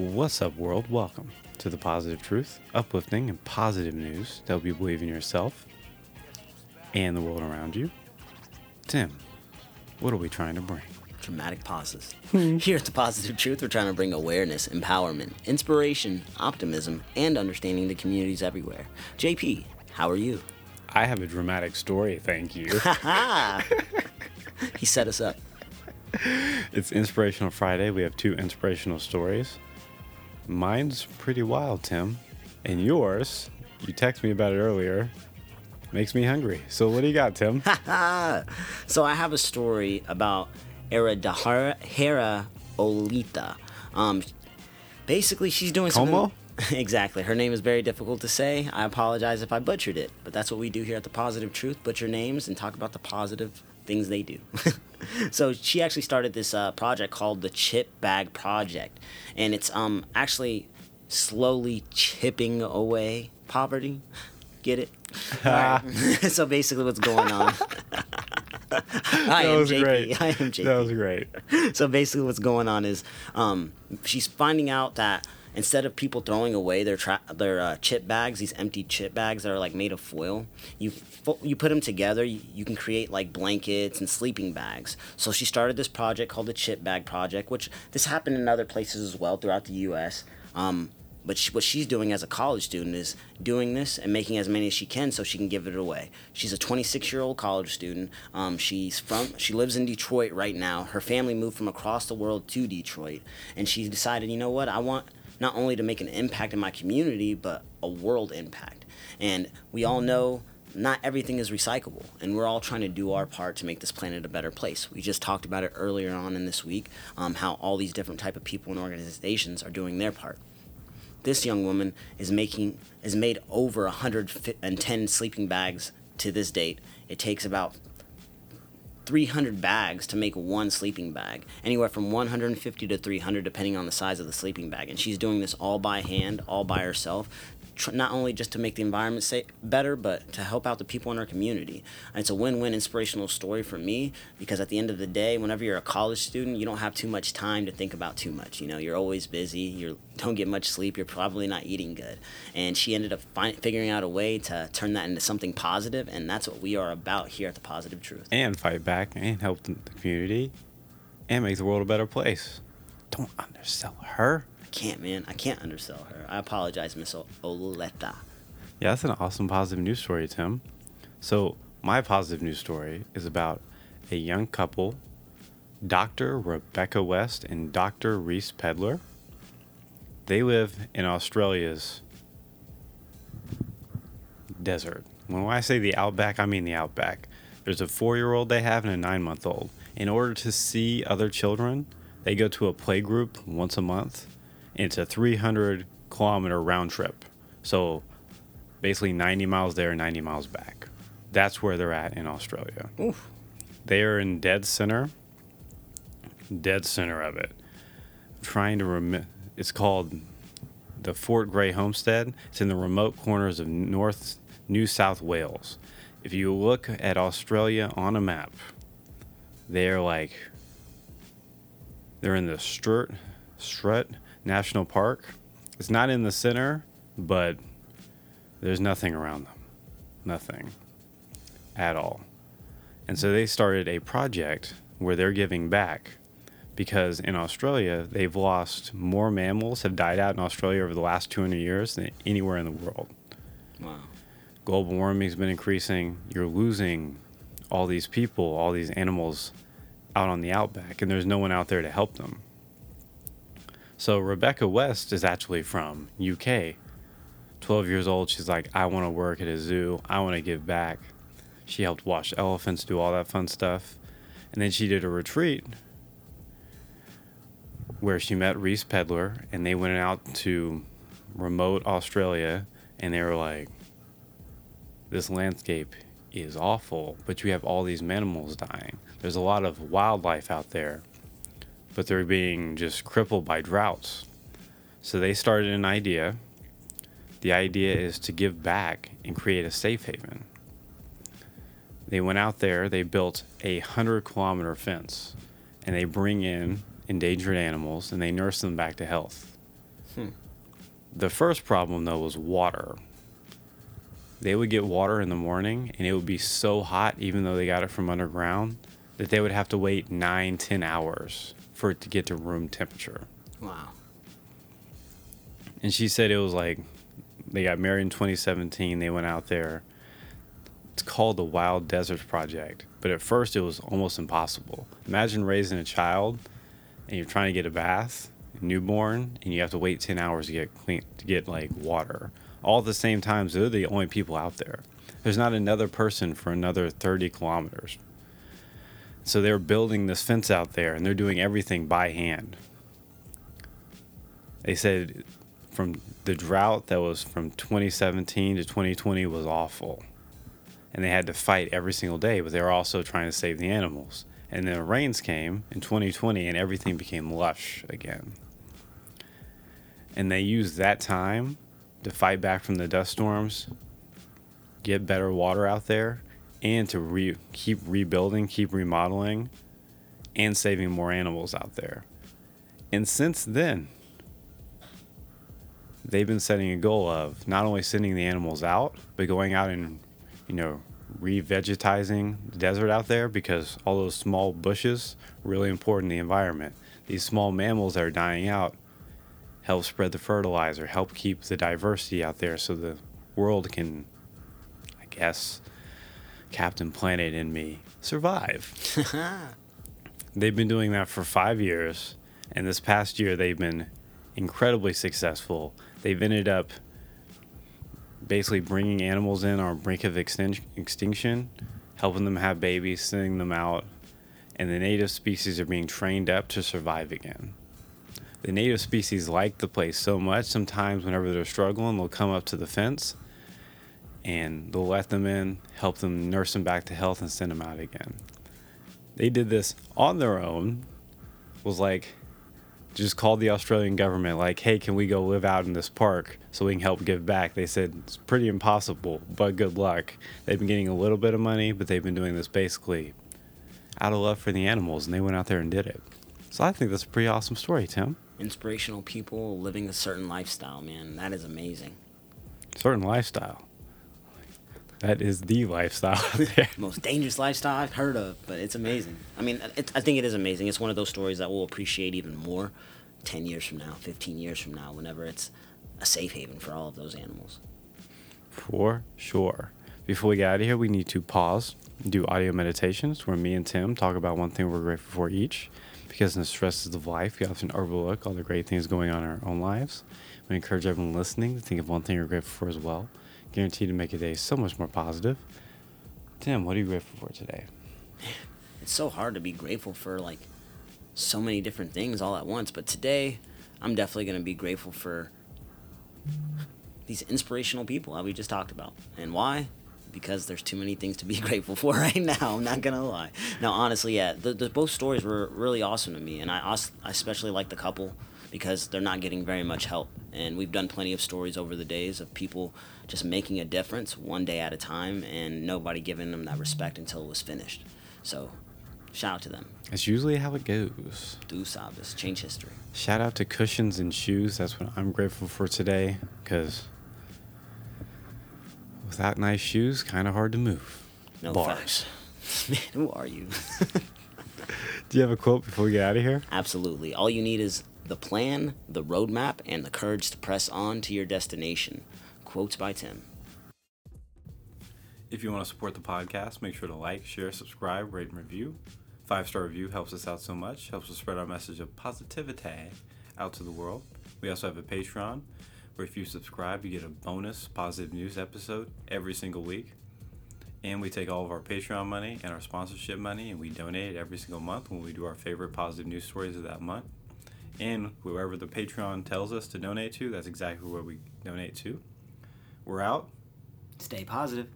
What's up, world? Welcome to the positive truth, uplifting and positive news that will be believe in yourself and the world around you. Tim, what are we trying to bring? Dramatic pauses. Hmm. Here at The Positive Truth, we're trying to bring awareness, empowerment, inspiration, optimism, and understanding to communities everywhere. JP, how are you? I have a dramatic story, thank you. He set us up. it's Inspirational Friday. We have two inspirational stories. Mine's pretty wild, Tim. And yours, you texted me about it earlier, makes me hungry. So what do you got, Tim? So I have a story about Eridahara Hera Olita. Um, basically, she's doing something. Como? exactly. Her name is very difficult to say. I apologize if I butchered it, but that's what we do here at the Positive Truth: butcher names and talk about the positive things they do. so she actually started this uh, project called the Chip Bag Project, and it's um actually slowly chipping away poverty. Get it? Alright. so basically, what's going on? I that am was JP. great. I am JP That was great. so basically what's going on is um, she's finding out that instead of people throwing away their tra- their uh, chip bags these empty chip bags that are like made of foil you fo- you put them together you, you can create like blankets and sleeping bags so she started this project called the chip bag project which this happened in other places as well throughout the us um, but she, what she's doing as a college student is doing this and making as many as she can so she can give it away. She's a 26 year old college student. Um, she's from she lives in Detroit right now. Her family moved from across the world to Detroit, and she decided, you know what, I want not only to make an impact in my community, but a world impact. And we all know not everything is recyclable and we're all trying to do our part to make this planet a better place we just talked about it earlier on in this week um, how all these different type of people and organizations are doing their part this young woman is making has made over 110 sleeping bags to this date. It takes about 300 bags to make one sleeping bag, anywhere from 150 to 300 depending on the size of the sleeping bag. And she's doing this all by hand, all by herself. Tr- Not only just to make the environment sa- better, but to help out the people in our community. And it's a win-win inspirational story for me because at the end of the day, whenever you're a college student, you don't have too much time to think about too much. You know, you're always busy. You don't get much sleep. You're probably not eating good. And she ended up fi- figuring out a way to turn that into something positive, and that's what we are about here at the Positive Truth. And fight back and help the community and make the world a better place. Don't undersell her. Can't, man. I can't undersell her. I apologize, Miss O- Oleta. Yeah, that's an awesome positive news story, Tim. So, my positive news story is about a young couple, Dr. Rebecca West and Dr. Reece Pedler. They live in Australia's desert. When I say the outback, I mean the outback. There's a four year old they have and a nine month old. In order to see other children, they go to a play group once a month. It's a 300 kilometer round trip. So basically 90 miles there, 90 miles back. That's where they're at in Australia. Oof. They are in dead center, dead center of it. Trying to remi- it's called the Fort Grey Homestead. It's in the remote corners of North New South Wales. If you look at Australia on a map, they're like they're in the Sturt Sturt National Park. It's not in the center, but there's nothing around them. Nothing at all. And so they started a project where they're giving back because in Australia, they've lost more mammals have died out in Australia over the last 200 years than anywhere in the world. Wow. Global warming's been increasing. You're losing all these people, all these animals out on the outback, and there's no one out there to help them. So Rebecca West is actually from UK. 12 years old, she's like, I want to work at a zoo. I want to give back. She helped watch elephants, do all that fun stuff. And then she did a retreat where she met Reece Pedler and they went out to remote Australia and they were like, this landscape is awful, but you have all these animals dying. There's a lot of wildlife out there, but they're being just crippled by droughts. So they started an idea. The idea is to give back and create a safe haven. They went out there, they built a 100 kilometer fence, and they bring in endangered animals and they nurse them back to health. Hmm. The first problem though was water. They would get water in the morning and it would be so hot even though they got it from underground that they would have to wait nine, ten hours for it to get to room temperature. Wow. And she said it was like they got married in 2017. They went out there. It's called the Wild Deserts Project. But at first, it was almost impossible. Imagine raising a child and you're trying to get a bath, newborn, and you have to wait 10 hours to get clean, to get like water. All at the same time, so they're the only people out there. There's not another person for another 30 kilometers. So they're building this fence out there and they're doing everything by hand. They said from the drought that was from 2017 to 2020 was awful. And they had to fight every single day, but they were also trying to save the animals. And then the rains came in 2020 and everything became lush again. And they used that time to fight back from the dust storms, get better water out there, and to re- keep rebuilding, keep remodeling, and saving more animals out there. And since then, they've been setting a goal of not only sending the animals out, but going out and, you know, revegetizing the desert out there because all those small bushes really important in the environment. These small mammals that are dying out help spread the fertilizer, help keep the diversity out there so the world can, I guess, Captain Planet and me survive. they've been doing that for five years, and this past year they've been incredibly successful. They've ended up basically bringing animals in on brink of extin- extinction, helping them have babies, sending them out, and the native species are being trained up to survive again. The native species like the place so much, sometimes whenever they're struggling, they'll come up to the fence and they'll let them in, help them nurse them back to health, and send them out again. They did this on their own, was like, just called the Australian government, like, hey, can we go live out in this park so we can help give back? They said it's pretty impossible, but good luck. They've been getting a little bit of money, but they've been doing this basically out of love for the animals, and they went out there and did it. So I think that's a pretty awesome story, Tim. Inspirational people living a certain lifestyle, man. That is amazing. Certain lifestyle. That is the lifestyle. Most dangerous lifestyle I've heard of, but it's amazing. I mean, it, I think it is amazing. It's one of those stories that we'll appreciate even more 10 years from now, 15 years from now, whenever it's a safe haven for all of those animals. For sure. Before we get out of here, we need to pause, do audio meditations where me and Tim talk about one thing we're grateful for each. Because in the stresses of life, we often overlook all the great things going on in our own lives. We encourage everyone listening to think of one thing you're grateful for as well. Guaranteed to make your day so much more positive. Tim, what are you grateful for today? It's so hard to be grateful for like so many different things all at once, but today I'm definitely going to be grateful for these inspirational people that we just talked about. And why? Because there's too many things to be grateful for right now. I'm not gonna lie. Now, honestly, yeah, the, the both stories were really awesome to me, and I, I especially like the couple because they're not getting very much help. And we've done plenty of stories over the days of people just making a difference one day at a time, and nobody giving them that respect until it was finished. So, shout out to them. That's usually how it goes. Do Sabas, change history. Shout out to cushions and shoes. That's what I'm grateful for today because without nice shoes, kind of hard to move. No Bars. facts. Man, who are you? Do you have a quote before we get out of here? Absolutely. All you need is the plan, the roadmap, and the courage to press on to your destination. Quotes by Tim. If you want to support the podcast, make sure to like, share, subscribe, rate, and review. Five star review helps us out so much, helps us spread our message of positivity out to the world. We also have a Patreon where if you subscribe, you get a bonus positive news episode every single week. And we take all of our Patreon money and our sponsorship money and we donate it every single month when we do our favorite positive news stories of that month. And whoever the Patreon tells us to donate to, that's exactly where we donate to. We're out. Stay positive.